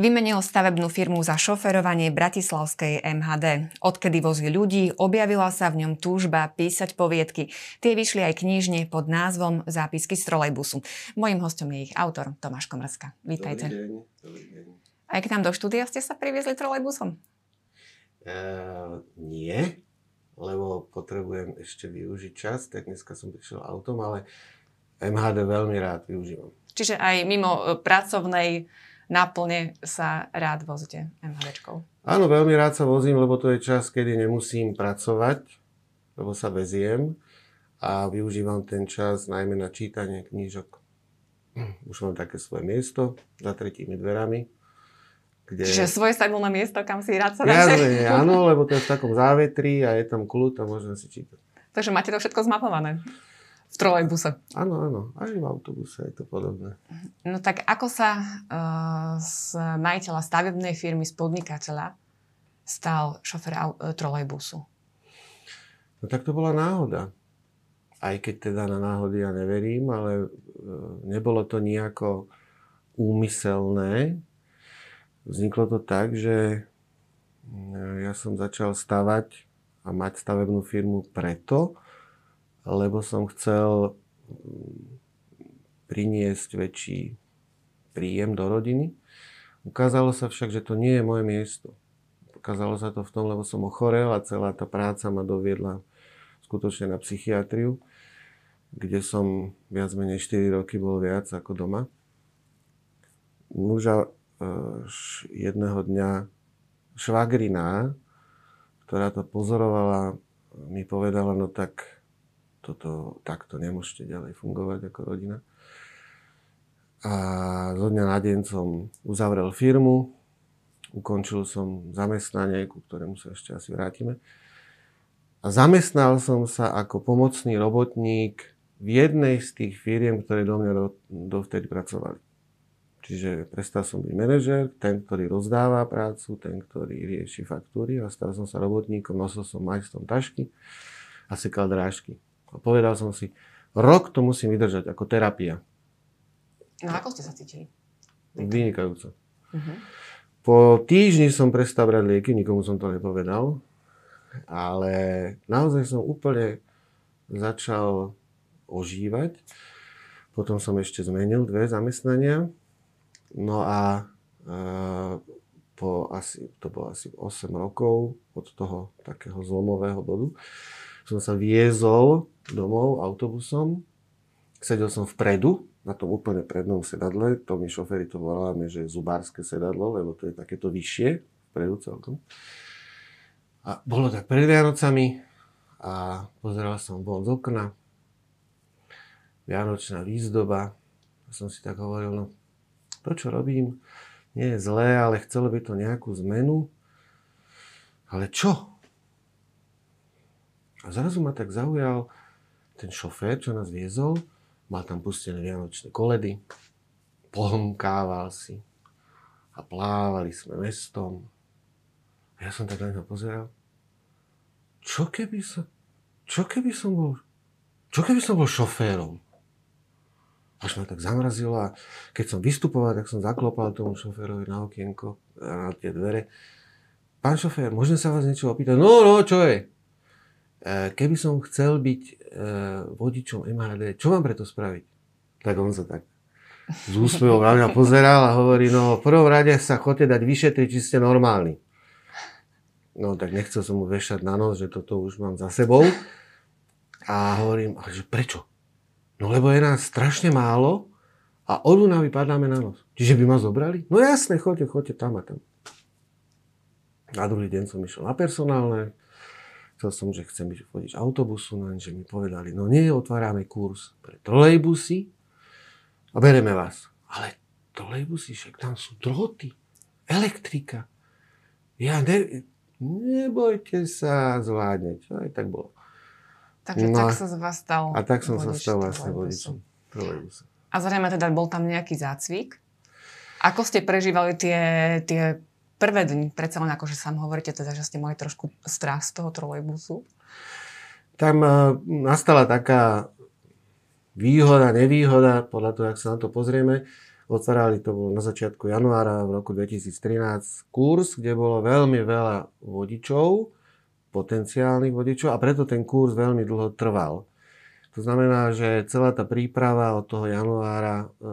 Vymenil stavebnú firmu za šoferovanie Bratislavskej MHD. Odkedy vozí ľudí, objavila sa v ňom túžba písať poviedky. Tie vyšli aj knižne pod názvom Zápisky z trolejbusu. Mojím hostom je ich autor Tomáš Komrska. Vítajte. Dobrý deň. Dobrý deň. Aj k nám do štúdia ste sa priviezli trolejbusom? Uh, nie, lebo potrebujem ešte využiť čas, tak dneska som prišiel autom, ale MHD veľmi rád využívam. Čiže aj mimo e, pracovnej náplne sa rád vozíte MHDčkou. Áno, veľmi rád sa vozím, lebo to je čas, kedy nemusím pracovať, lebo sa veziem a využívam ten čas najmä na čítanie knížok. Už mám také svoje miesto za tretími dverami. Kde... Čiže svoje stabilné miesto, kam si rád sa dáte? áno, lebo to je v takom závetri a je tam kľud a môžem si čítať. Takže máte to všetko zmapované? V trolejbuse. Áno, áno, aj v autobuse je to podobné. No tak ako sa uh, z majiteľa stavebnej firmy, z podnikateľa stal šofer uh, trolejbusu? No tak to bola náhoda. Aj keď teda na náhody ja neverím, ale uh, nebolo to nejako úmyselné. Vzniklo to tak, že ja som začal stavať a mať stavebnú firmu preto, lebo som chcel mm, priniesť väčší príjem do rodiny. Ukázalo sa však, že to nie je moje miesto. Ukázalo sa to v tom, lebo som ochorel a celá tá práca ma doviedla skutočne na psychiatriu, kde som viac menej 4 roky bol viac ako doma. Muža e, jedného dňa švagrina, ktorá to pozorovala, mi povedala, no tak toto, takto nemôžete ďalej fungovať ako rodina. A zo dňa na deň som uzavrel firmu, ukončil som zamestnanie, ku ktorému sa ešte asi vrátime. A zamestnal som sa ako pomocný robotník v jednej z tých firiem, ktoré do mňa do, dovtedy pracovali. Čiže prestal som byť manažer, ten, ktorý rozdáva prácu, ten, ktorý rieši faktúry a stal som sa robotníkom, nosil som majstrom tašky a sekal drážky. A povedal som si, rok to musím vydržať ako terapia. No ako ste sa cítili? Vynikajúco. Uh-huh. Po týždni som prestal brať lieky, nikomu som to nepovedal, ale naozaj som úplne začal ožívať. Potom som ešte zmenil dve zamestnania. No a, a po asi, to bolo asi 8 rokov od toho takého zlomového bodu, som sa viezol domov autobusom. Sedel som vpredu, na tom úplne prednom sedadle. To my šoféry to voláme, že zubárske sedadlo, lebo to je takéto vyššie, vpredu celkom. A bolo tak pred Vianocami a pozeral som von z okna. Vianočná výzdoba. A som si tak hovoril, no to, čo robím, nie je zlé, ale chcelo by to nejakú zmenu. Ale čo? A zrazu ma tak zaujal ten šofér, čo nás viezol. Mal tam pustené vianočné koledy. Pohomkával si. A plávali sme mestom. A ja som tak na neho pozeral. Čo keby som... Čo keby som bol... Čo keby som bol šoférom? Až ma tak zamrazilo a keď som vystupoval, tak som zaklopal tomu šoférovi na okienko, na tie dvere. Pán šofér, môžem sa vás niečo opýtať? No, no, čo je? E, keby som chcel byť e, vodičom MHD, čo mám preto spraviť? Tak on sa tak z úsmevom na mňa pozeral a hovorí, no v prvom rade sa chodte dať vyšetriť, či ste normálni. No tak nechcel som mu vešať na nos, že toto už mám za sebou. A hovorím, ale že prečo? No lebo je nás strašne málo a od Dunavy padáme na nos. Čiže by ma zobrali? No jasne, chodte, chodte tam a tam. Na druhý deň som išiel na personálne, Chcel som, že chcem byť vodič autobusu, no že mi povedali, no nie, otvárame kurz pre trolejbusy a bereme vás. Ale trolejbusy, však tam sú droty, elektrika. Ja ne, nebojte sa, zvládne. Čo aj tak bolo. Takže no, tak sa z vás stal A tak som sa stal vlastne vodičom trolejbusu. A zrejme teda bol tam nejaký zácvik. Ako ste prežívali tie, tie prvé dni, predsa len akože sám hovoríte teda, že ste mali trošku strach z toho trolejbusu. Tam uh, nastala taká výhoda, nevýhoda, podľa toho, ak sa na to pozrieme. Otvárali to bolo na začiatku januára v roku 2013 kurz, kde bolo veľmi veľa vodičov, potenciálnych vodičov a preto ten kurz veľmi dlho trval. To znamená, že celá tá príprava od toho januára e,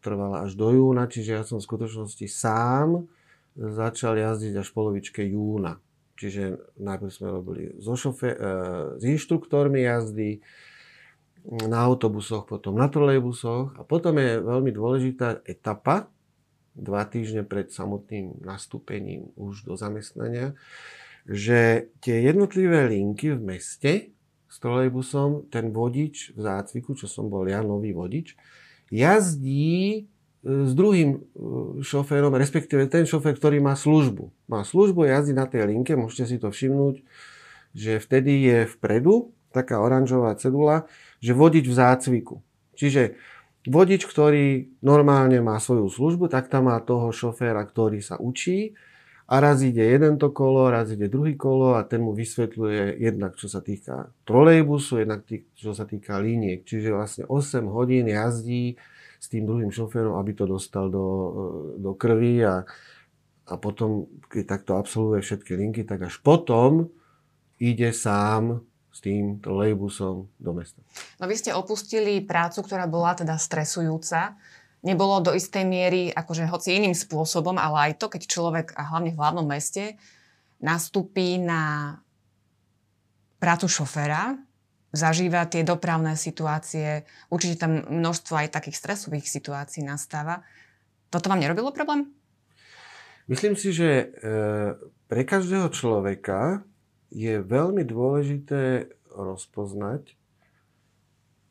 trvala až do júna, čiže ja som v skutočnosti sám začal jazdiť až v polovičke júna. Čiže najprv sme robili so šofe, e, s inštruktormi jazdy, na autobusoch, potom na trolejbusoch a potom je veľmi dôležitá etapa, dva týždne pred samotným nastúpením už do zamestnania, že tie jednotlivé linky v meste s trolejbusom, ten vodič v zácviku, čo som bol ja, nový vodič, jazdí s druhým e, šoférom, respektíve ten šofér, ktorý má službu. Má službu, jazdí na tej linke, môžete si to všimnúť, že vtedy je vpredu taká oranžová cedula, že vodič v zácviku. Čiže vodič, ktorý normálne má svoju službu, tak tam má toho šoféra, ktorý sa učí a raz ide jeden to kolo, raz ide druhý kolo a ten mu vysvetľuje jednak, čo sa týka trolejbusu, jednak čo sa týka liniek. Čiže vlastne 8 hodín jazdí s tým druhým šoférom, aby to dostal do, do krvi a, a potom, keď takto absolvuje všetky linky, tak až potom ide sám s tým trolejbusom do mesta. No vy ste opustili prácu, ktorá bola teda stresujúca. Nebolo do istej miery, akože hoci iným spôsobom, ale aj to, keď človek, a hlavne v hlavnom meste, nastúpi na prácu šoféra, zažíva tie dopravné situácie, určite tam množstvo aj takých stresových situácií nastáva. Toto vám nerobilo problém? Myslím si, že e, pre každého človeka je veľmi dôležité rozpoznať,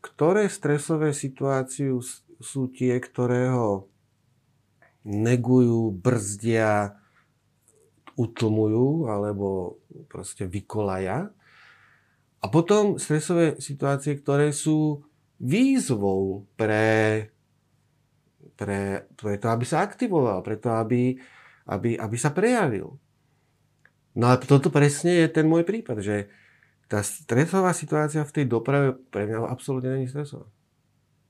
ktoré stresové situácie sú tie, ktoré ho negujú, brzdia, utlmujú alebo proste vykolaja. A potom stresové situácie, ktoré sú výzvou pre, pre, pre to, aby sa aktivoval, pre to, aby, aby, aby sa prejavil. No a toto presne je ten môj prípad, že tá stresová situácia v tej doprave pre mňa absolútne není stresová.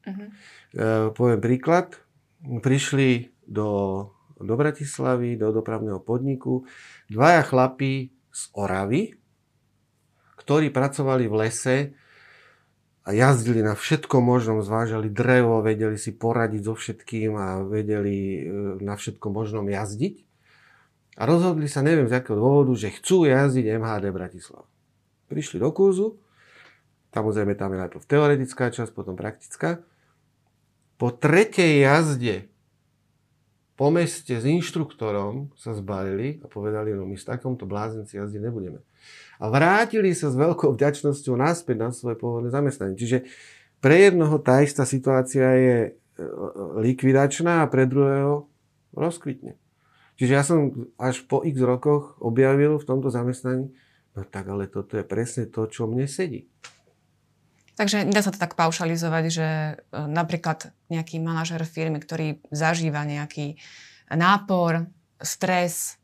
Uh-huh. E, poviem príklad. Prišli do, do Bratislavy, do dopravného podniku, dvaja chlapí z Oravy, ktorí pracovali v lese a jazdili na všetko možnom, zvážali drevo, vedeli si poradiť so všetkým a vedeli e, na všetko možnom jazdiť. A rozhodli sa, neviem z akého dôvodu, že chcú jazdiť MHD Bratislava. Prišli do kurzu, samozrejme tam je najprv teoretická časť, potom praktická. Po tretej jazde po meste s inštruktorom sa zbalili a povedali, no my s takomto blázenci jazdiť nebudeme. A vrátili sa s veľkou vďačnosťou naspäť na svoje pôvodné zamestnanie. Čiže pre jednoho tá istá situácia je e, likvidačná a pre druhého rozkvitne. Čiže ja som až po x rokoch objavil v tomto zamestnaní, no tak ale toto je presne to, čo mne sedí. Takže nedá sa to tak paušalizovať, že e, napríklad nejaký manažer firmy, ktorý zažíva nejaký nápor, stres,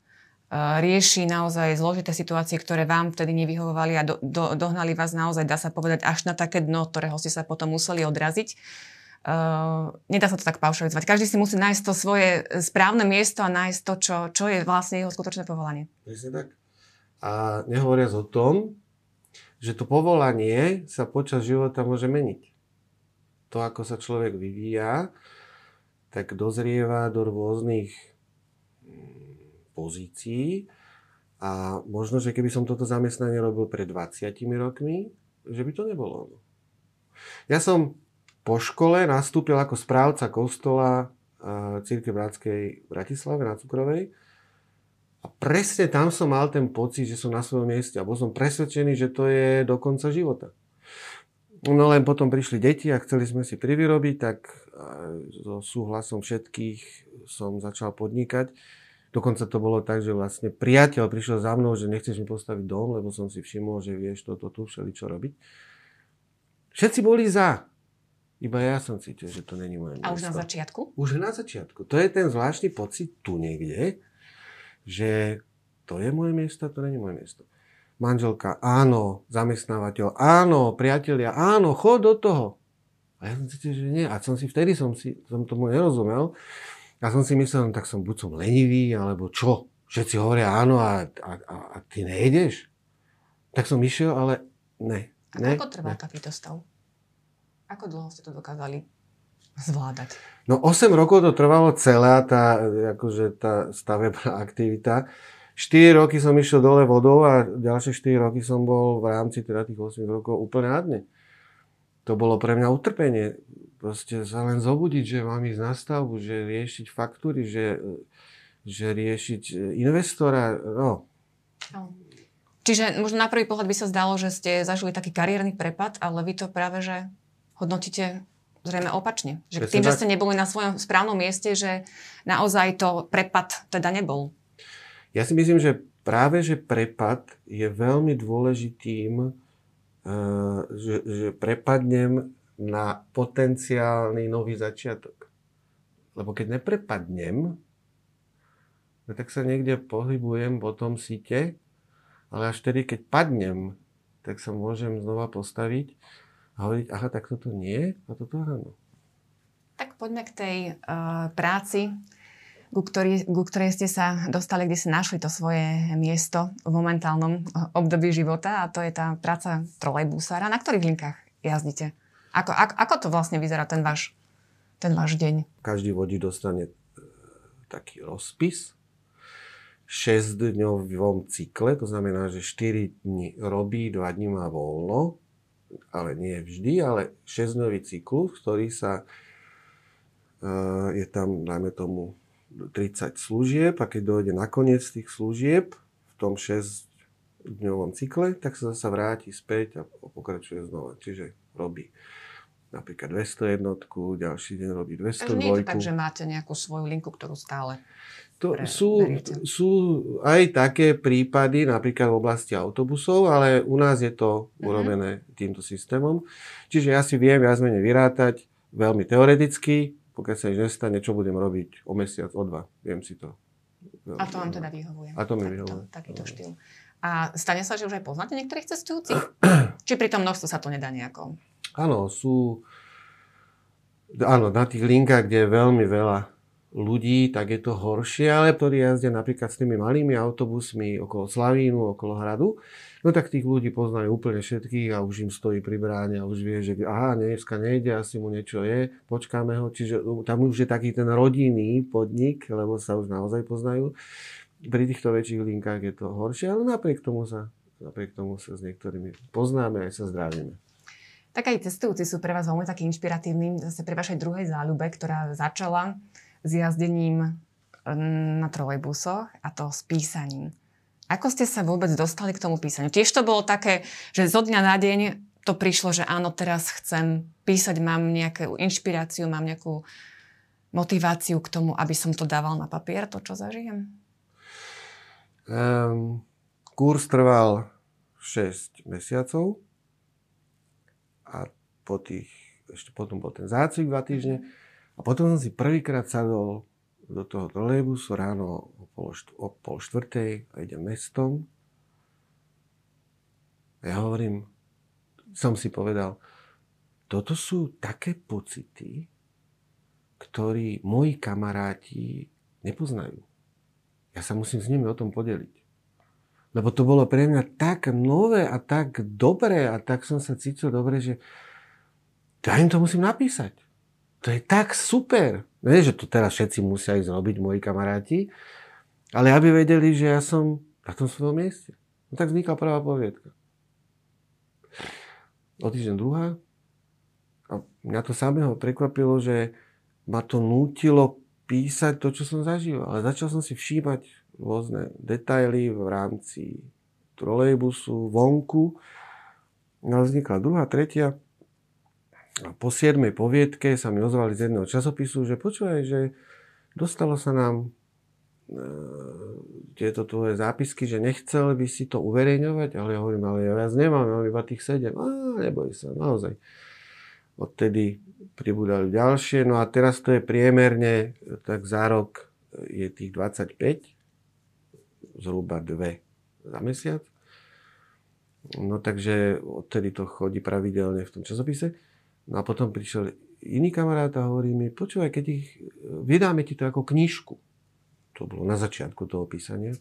e, rieši naozaj zložité situácie, ktoré vám vtedy nevyhovovali a do, do, dohnali vás naozaj, dá sa povedať, až na také dno, ktorého ste sa potom museli odraziť Uh, nedá sa to tak paušalizovať. Každý si musí nájsť to svoje správne miesto a nájsť to, čo, čo je vlastne jeho skutočné povolanie. Presne tak. A nehovoriac o tom, že to povolanie sa počas života môže meniť. To, ako sa človek vyvíja, tak dozrieva do rôznych mm, pozícií a možno, že keby som toto zamestnanie robil pred 20 rokmi, že by to nebolo ono. Ja som po škole nastúpil ako správca kostola Círke Bratskej v Bratislave na Cukrovej. A presne tam som mal ten pocit, že som na svojom mieste a bol som presvedčený, že to je do konca života. No len potom prišli deti a chceli sme si privyrobiť, tak so súhlasom všetkých som začal podnikať. Dokonca to bolo tak, že vlastne priateľ prišiel za mnou, že nechceš mi postaviť dom, lebo som si všimol, že vieš toto tu všeli čo robiť. Všetci boli za. Iba ja som cítil, že to není moje miesto. A už na začiatku? Už na začiatku. To je ten zvláštny pocit tu niekde, že to je moje miesto, to není moje miesto. Manželka, áno, zamestnávateľ, áno, priatelia, áno, chod do toho. A ja som cítil, že nie. A som si vtedy som, si, som tomu nerozumel. A som si myslel, no, tak som buď som lenivý, alebo čo. Všetci hovoria áno a, a, a, a ty nejdeš. Tak som išiel, ale ne. A ne, ako trval ne. takýto stav? Ako dlho ste to dokázali zvládať? No 8 rokov to trvalo celá tá, akože tá stavebná aktivita. 4 roky som išiel dole vodou a ďalšie 4 roky som bol v rámci teda tých 8 rokov úplne dne. To bolo pre mňa utrpenie. Proste sa len zobudiť, že mám ísť na stavbu, že riešiť faktúry, že, že riešiť investora. No, No. Čiže možno na prvý pohľad by sa zdalo, že ste zažili taký kariérny prepad, ale vy to práve, že hodnotíte zrejme opačne. Že Presne tým, že tak. ste neboli na svojom správnom mieste, že naozaj to prepad teda nebol. Ja si myslím, že práve, že prepad je veľmi dôležitým, eh, že, že prepadnem na potenciálny nový začiatok. Lebo keď neprepadnem, no tak sa niekde pohybujem po tom site, ale až tedy, keď padnem, tak sa môžem znova postaviť a hovoriť, aha, tak toto nie a toto áno. Tak poďme k tej uh, práci, ku, ktorý, ku ktorej ste sa dostali, kde ste našli to svoje miesto v momentálnom uh, období života a to je tá práca trolejbusára. Na ktorých linkách jazdíte? Ako, ako, ako to vlastne vyzerá ten váš, ten váš deň? každý vodič dostane e, taký rozpis v 6-dňovom cykle, to znamená, že 4 dní robí, 2 dní má voľno, ale nie vždy, ale 6-dňový cyklus, ktorý sa e, je tam, dajme tomu, 30 služieb a keď dojde na koniec tých služieb v tom 6-dňovom cykle, tak sa zase vráti späť a pokračuje znova. Čiže robí napríklad 201, ďalší deň robí Takže nie je to 202. tak, že máte nejakú svoju linku, ktorú stále... To pre- sú, beriete. sú aj také prípady, napríklad v oblasti autobusov, ale u nás je to Mhm. urobené týmto systémom. Čiže ja si viem viac menej vyrátať veľmi teoreticky, pokiaľ sa nič nestane, čo budem robiť o mesiac, o dva. Viem si to. A to vám teda vyhovuje. A to mi Takýto- vyhovuje. Takýto štýl. A stane sa, že už aj poznáte niektorých cestujúcich? Či pri tom množstvu sa to nedá nejako? Áno, sú... Áno, na tých linkách, kde je veľmi veľa ľudí, tak je to horšie, ale ktorí jazdia napríklad s tými malými autobusmi okolo Slavínu, okolo hradu, no tak tých ľudí poznajú úplne všetkých a už im stojí pri bráne a už vie, že aha, dneska nejde, asi mu niečo je, počkáme ho, čiže tam už je taký ten rodinný podnik, lebo sa už naozaj poznajú. Pri týchto väčších linkách je to horšie, ale napriek tomu sa, napriek tomu sa s niektorými poznáme aj sa zdravíme. Tak aj cestujúci sú pre vás veľmi taký inšpiratívny, zase pri vašej druhej záľube, ktorá začala s jazdením mm, na trolejbusoch a to s písaním. Ako ste sa vôbec dostali k tomu písaniu? Tiež to bolo také, že zo dňa na deň to prišlo, že áno, teraz chcem písať, mám nejakú inšpiráciu, mám nejakú motiváciu k tomu, aby som to dával na papier, to, čo zažijem? Um, kurz trval 6 mesiacov a po tých, ešte potom bol ten zácvik 2 týždne a potom som si prvýkrát sadol do toho trolejbusu ráno o pol, št- o pol štvrtej a idem mestom. Ja hovorím, som si povedal, toto sú také pocity, ktorí moji kamaráti nepoznajú. Ja sa musím s nimi o tom podeliť. Lebo to bolo pre mňa tak nové a tak dobré a tak som sa cítil dobre, že ja im to musím napísať. To je tak super. Nie, že to teraz všetci musia ísť robiť moji kamaráti, ale aby vedeli, že ja som na tom svojom mieste. No tak vznikla prvá poviedka. O týždeň druhá. A mňa to samého prekvapilo, že ma to nútilo písať to, čo som zažíval. Ale začal som si všímať rôzne detaily v rámci trolejbusu, vonku. No vznikla druhá, tretia. A po siedmej poviedke sa mi ozvali z jedného časopisu, že počúvaj, že dostalo sa nám e, tieto tvoje zápisky, že nechcel by si to uverejňovať, ale ja hovorím, ale ja viac nemám, mám iba tých sedem. Á, neboj sa, naozaj. Odtedy pribúdali ďalšie, no a teraz to je priemerne, tak za rok je tých 25, zhruba dve za mesiac. No takže odtedy to chodí pravidelne v tom časopise. No a potom prišiel iný kamarát a hovorí mi, počúvaj, keď ich, vydáme ti to ako knižku. To bolo na začiatku toho písania.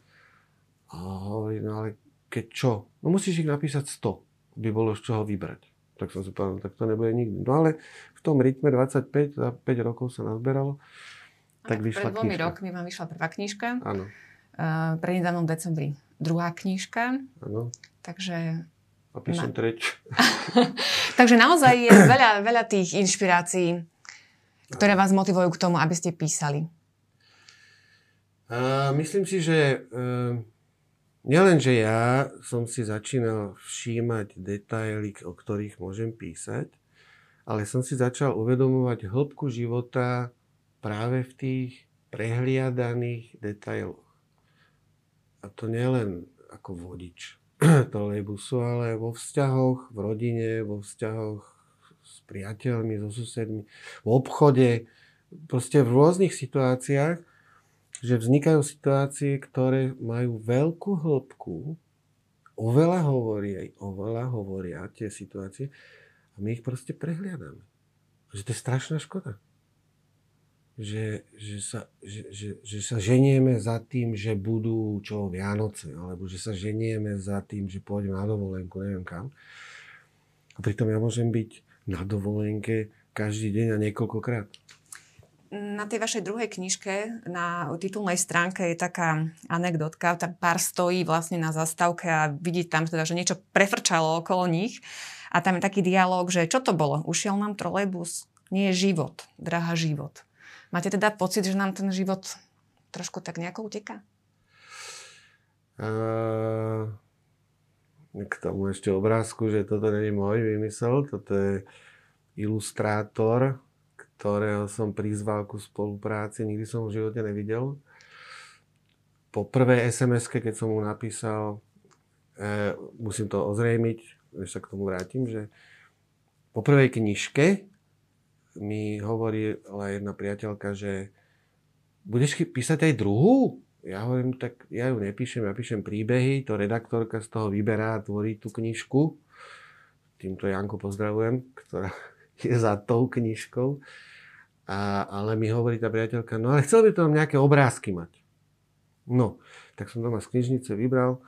A hovorí, no ale keď čo? No musíš ich napísať 100, by bolo z čoho vybrať. Tak som si povedal, tak to nebude nikdy. No ale v tom rytme 25, za 5 rokov sa nazberalo, tak vyšla Pred dvomi knižka. rokmi vám vyšla prvá knižka, Áno, uh, pre nedávnom decembri druhá knižka, áno. takže, A píšem treč. takže naozaj je veľa, veľa tých inšpirácií, ktoré vás motivujú k tomu, aby ste písali. A myslím si, že uh, nielen, že ja som si začínal všímať detaily, o ktorých môžem písať, ale som si začal uvedomovať hĺbku života práve v tých prehliadaných detailoch. A to nielen ako vodič trolejbusu, ale vo vzťahoch, v rodine, vo vzťahoch s priateľmi, so susedmi, v obchode, proste v rôznych situáciách, že vznikajú situácie, ktoré majú veľkú hĺbku, oveľa hovoria, oveľa hovoria tie situácie a my ich proste prehliadame. Že to je strašná škoda. Že, že, sa, že, že, že sa ženieme za tým, že budú čo Vianoce, alebo že sa ženieme za tým, že pôjdem na dovolenku, neviem kam. A pritom ja môžem byť na dovolenke každý deň a niekoľkokrát. Na tej vašej druhej knižke na titulnej stránke je taká anekdotka, tam pár stojí vlastne na zastávke a vidí tam teda, že niečo prefrčalo okolo nich a tam je taký dialog, že čo to bolo? Ušiel nám trolejbus? Nie je život, drahá život. Máte teda pocit, že nám ten život trošku tak nejako uteká? Uh, k tomu ešte obrázku, že toto je môj vymysel, toto je ilustrátor, ktorého som prizval ku spolupráci, nikdy som v živote nevidel. Po prvej sms keď som mu napísal, e, musím to ozrejmiť, ešte sa k tomu vrátim, že po prvej knižke mi hovorila jedna priateľka, že budeš písať aj druhú? Ja hovorím, tak ja ju nepíšem, ja píšem príbehy, to redaktorka z toho vyberá a tvorí tú knižku. Týmto Janku pozdravujem, ktorá je za tou knižkou. A, ale mi hovorí tá priateľka, no ale chcel by to tam nejaké obrázky mať. No, tak som doma z knižnice vybral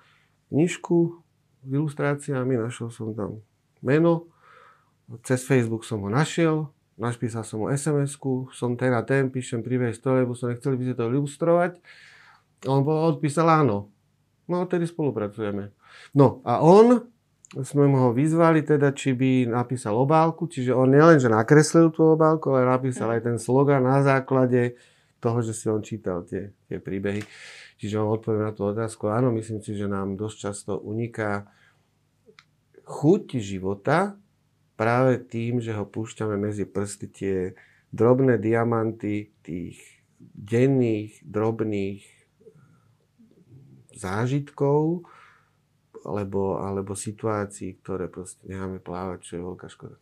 knižku s ilustráciami, našiel som tam meno, cez Facebook som ho našiel, napísal som mu SMS-ku, som ten a ten, píšem príbeh z trolejbusu, nechceli by ste to ilustrovať. A on odpísal áno. No, tedy spolupracujeme. No a on, sme mu ho vyzvali teda, či by napísal obálku, čiže on nielenže nakreslil tú obálku, ale napísal aj ten slogan na základe toho, že si on čítal tie, tie príbehy. Čiže on odpovie na tú otázku. Áno, myslím si, že nám dosť často uniká chuť života práve tým, že ho púšťame medzi prsty tie drobné diamanty tých denných, drobných zážitkov alebo, alebo situácií, ktoré proste necháme plávať, čo je veľká škoda.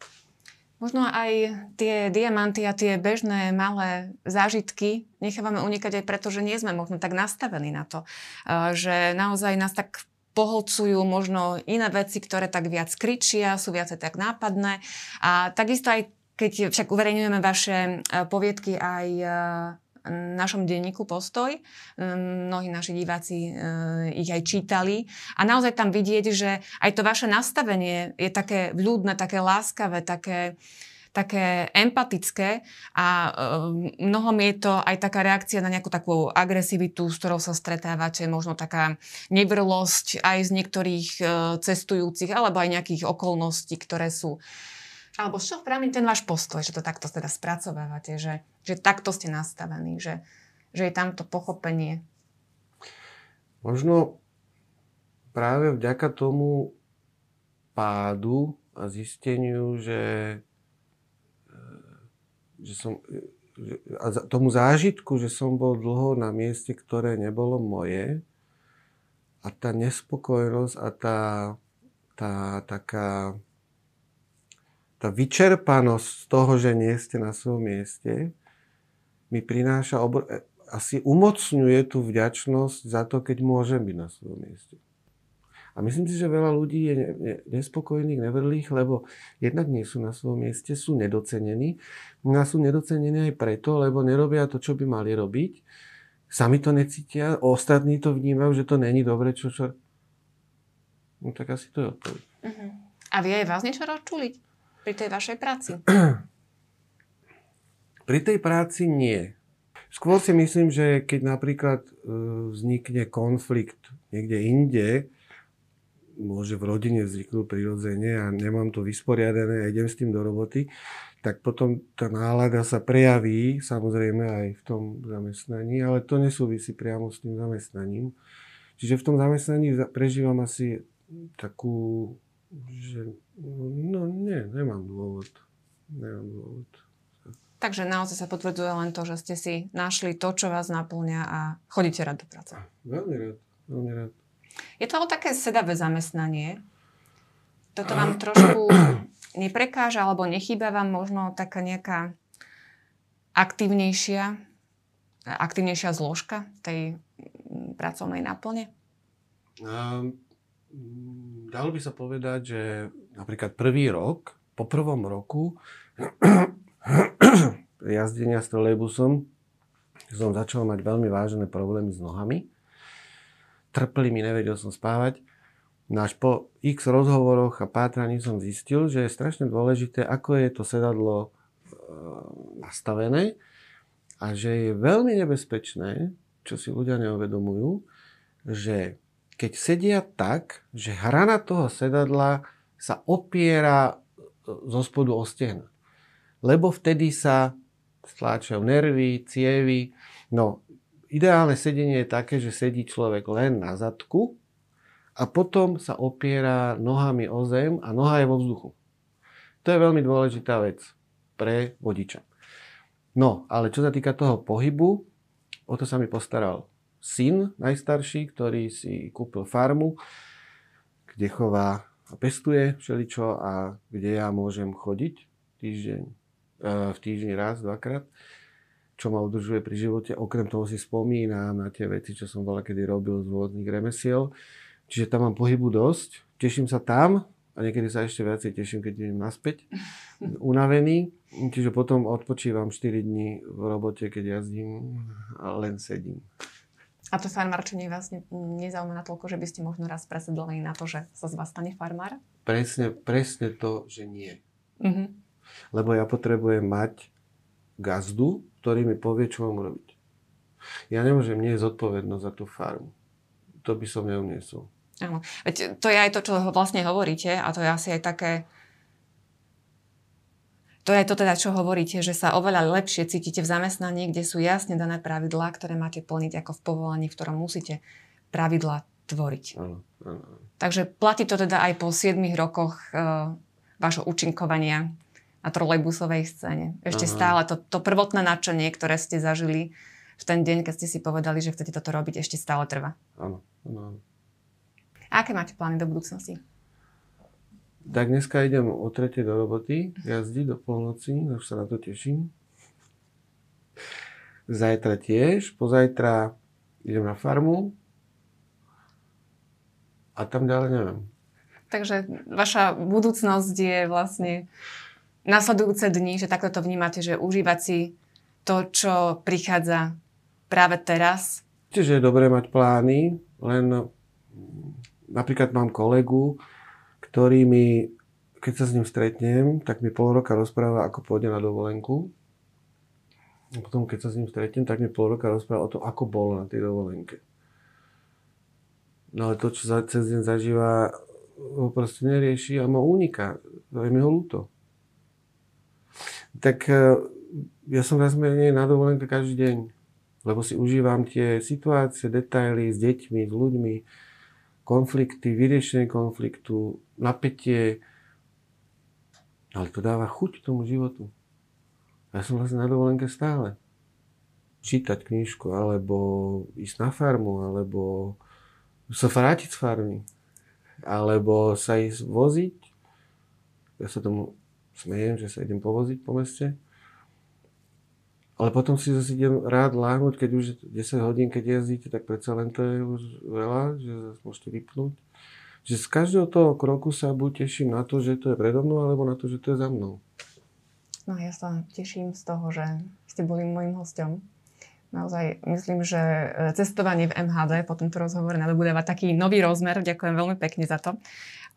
Možno aj tie diamanty a tie bežné malé zážitky nechávame unikať aj preto, že nie sme možno tak nastavení na to. Že naozaj nás tak poholcujú možno iné veci, ktoré tak viac kričia, sú viacej tak nápadné. A takisto aj keď však uverejňujeme vaše poviedky aj našom denníku Postoj. Mnohí naši diváci ich aj čítali. A naozaj tam vidieť, že aj to vaše nastavenie je také vľúdne, také láskavé, také, také empatické a mnohom je to aj taká reakcia na nejakú takú agresivitu, s ktorou sa stretávate, možno taká nevrlosť aj z niektorých cestujúcich alebo aj nejakých okolností, ktoré sú alebo čo práve ten váš postoj, že to takto teda spracovávate, že, že takto ste nastavení, že, že je tamto pochopenie? Možno práve vďaka tomu pádu a zisteniu, že, že som, a tomu zážitku, že som bol dlho na mieste, ktoré nebolo moje a tá nespokojnosť a tá, tá taká tá vyčerpanosť z toho, že nie ste na svojom mieste, mi prináša, obr- asi umocňuje tú vďačnosť za to, keď môžem byť na svojom mieste. A myslím si, že veľa ľudí je nespokojných, nevrlých, lebo jednak nie sú na svojom mieste, sú nedocenení. No a sú nedocenení aj preto, lebo nerobia to, čo by mali robiť. Sami to necítia, ostatní to vnímajú, že to není dobre, čo, čo... No tak asi to je odpoveď. Uh-huh. A vie aj vás niečo rozčuliť pri tej vašej práci? pri tej práci nie. Skôr si myslím, že keď napríklad e, vznikne konflikt niekde inde, môže v rodine vzniknúť prirodzene a nemám to vysporiadané a idem s tým do roboty, tak potom tá nálada sa prejaví samozrejme aj v tom zamestnaní, ale to nesúvisí priamo s tým zamestnaním. Čiže v tom zamestnaní prežívam asi takú, že no nie, nemám dôvod. Nemám dôvod. Takže naozaj sa potvrdzuje len to, že ste si našli to, čo vás naplňa a chodíte rád do práce. Veľmi rád, veľmi rád. Je to ale také sedavé zamestnanie. Toto vám trošku neprekáža, alebo nechýba vám možno taká nejaká aktívnejšia, aktívnejšia zložka tej pracovnej náplne? Um, dalo by sa povedať, že napríklad prvý rok, po prvom roku jazdenia s trolejbusom som začal mať veľmi vážne problémy s nohami trpli mi, nevedel som spávať. No až po x rozhovoroch a pátraní som zistil, že je strašne dôležité, ako je to sedadlo e, nastavené a že je veľmi nebezpečné, čo si ľudia neuvedomujú, že keď sedia tak, že hrana toho sedadla sa opiera e, zo spodu o stehna. Lebo vtedy sa stláčajú nervy, cievy. No, ideálne sedenie je také, že sedí človek len na zadku a potom sa opiera nohami o zem a noha je vo vzduchu. To je veľmi dôležitá vec pre vodiča. No, ale čo sa týka toho pohybu, o to sa mi postaral syn najstarší, ktorý si kúpil farmu, kde chová a pestuje všeličo a kde ja môžem chodiť týždeň, eh, v týždni raz, dvakrát čo ma udržuje pri živote. Okrem toho si spomínam na tie veci, čo som bola kedy robil z rôznych remesiel. Čiže tam mám pohybu dosť. Teším sa tam a niekedy sa ešte viacej teším, keď idem naspäť unavený. Čiže potom odpočívam 4 dní v robote, keď jazdím a len sedím. A to farmárčenie vás ne, nezaujíma natoľko, že by ste možno raz presedlali na to, že sa z vás stane farmár? Presne, presne to, že nie. Uh-huh. Lebo ja potrebujem mať gazdu, ktorý mi povie, čo mám robiť. Ja nemôžem nie zodpovednosť za tú farmu. To by som neuniesol. Áno. Veď to je aj to, čo vlastne hovoríte a to je asi aj také... To je to teda, čo hovoríte, že sa oveľa lepšie cítite v zamestnaní, kde sú jasne dané pravidlá, ktoré máte plniť ako v povolaní, v ktorom musíte pravidlá tvoriť. Áno, áno. Takže platí to teda aj po 7 rokoch uh, vášho účinkovania na trolejbusovej scéne. Ešte Aha. stále to, to prvotné nadšenie, ktoré ste zažili v ten deň, keď ste si povedali, že chcete toto robiť, ešte stále trvá. Áno, áno. A aké máte plány do budúcnosti? Tak dneska idem o tretej do roboty, jazdiť do polnoci, už sa na to teším. Zajtra tiež, pozajtra idem na farmu a tam ďalej neviem. Takže vaša budúcnosť je vlastne nasledujúce dni, že takto to vnímate, že užívať si to, čo prichádza práve teraz? Čiže je dobré mať plány, len napríklad mám kolegu, ktorý mi, keď sa s ním stretnem, tak mi pol roka rozpráva, ako pôjde na dovolenku. A potom, keď sa s ním stretnem, tak mi pol roka rozpráva o tom, ako bolo na tej dovolenke. No ale to, čo cez deň zažíva, ho proste nerieši a ma uniká. To je mi ho ľúto tak e, ja som menej na dovolenke každý deň, lebo si užívam tie situácie, detaily s deťmi, s ľuďmi, konflikty, vyriešenie konfliktu, napätie, ale to dáva chuť tomu životu. Ja som vlastne na dovolenke stále. Čítať knižku, alebo ísť na farmu, alebo sa vrátiť z farmy, alebo sa ísť voziť. Ja sa tomu smejem, že sa idem povoziť po meste. Ale potom si zase idem rád láhnuť, keď už 10 hodín, keď jazdíte, tak predsa len to je už veľa, že môžete vypnúť. že z každého toho kroku sa buď teším na to, že to je predo mnou, alebo na to, že to je za mnou. No ja sa teším z toho, že ste boli môjim hostom. Naozaj myslím, že e, cestovanie v MHD po tomto rozhovore nadobúdava taký nový rozmer. Ďakujem veľmi pekne za to.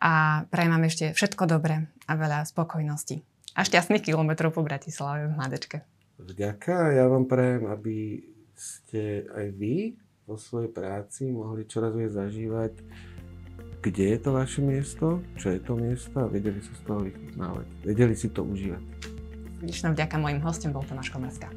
A prajem vám ešte všetko dobré a veľa spokojnosti. A šťastných kilometrov po Bratislave v MHDčke. Vďaka. Ja vám prajem, aby ste aj vy vo svojej práci mohli čoraz viac zažívať kde je to vaše miesto, čo je to miesto a vedeli sa z toho vychutnávať. Vedeli si to užívať. Srdečná vďaka mojim hostom bol Tomáš Komerská.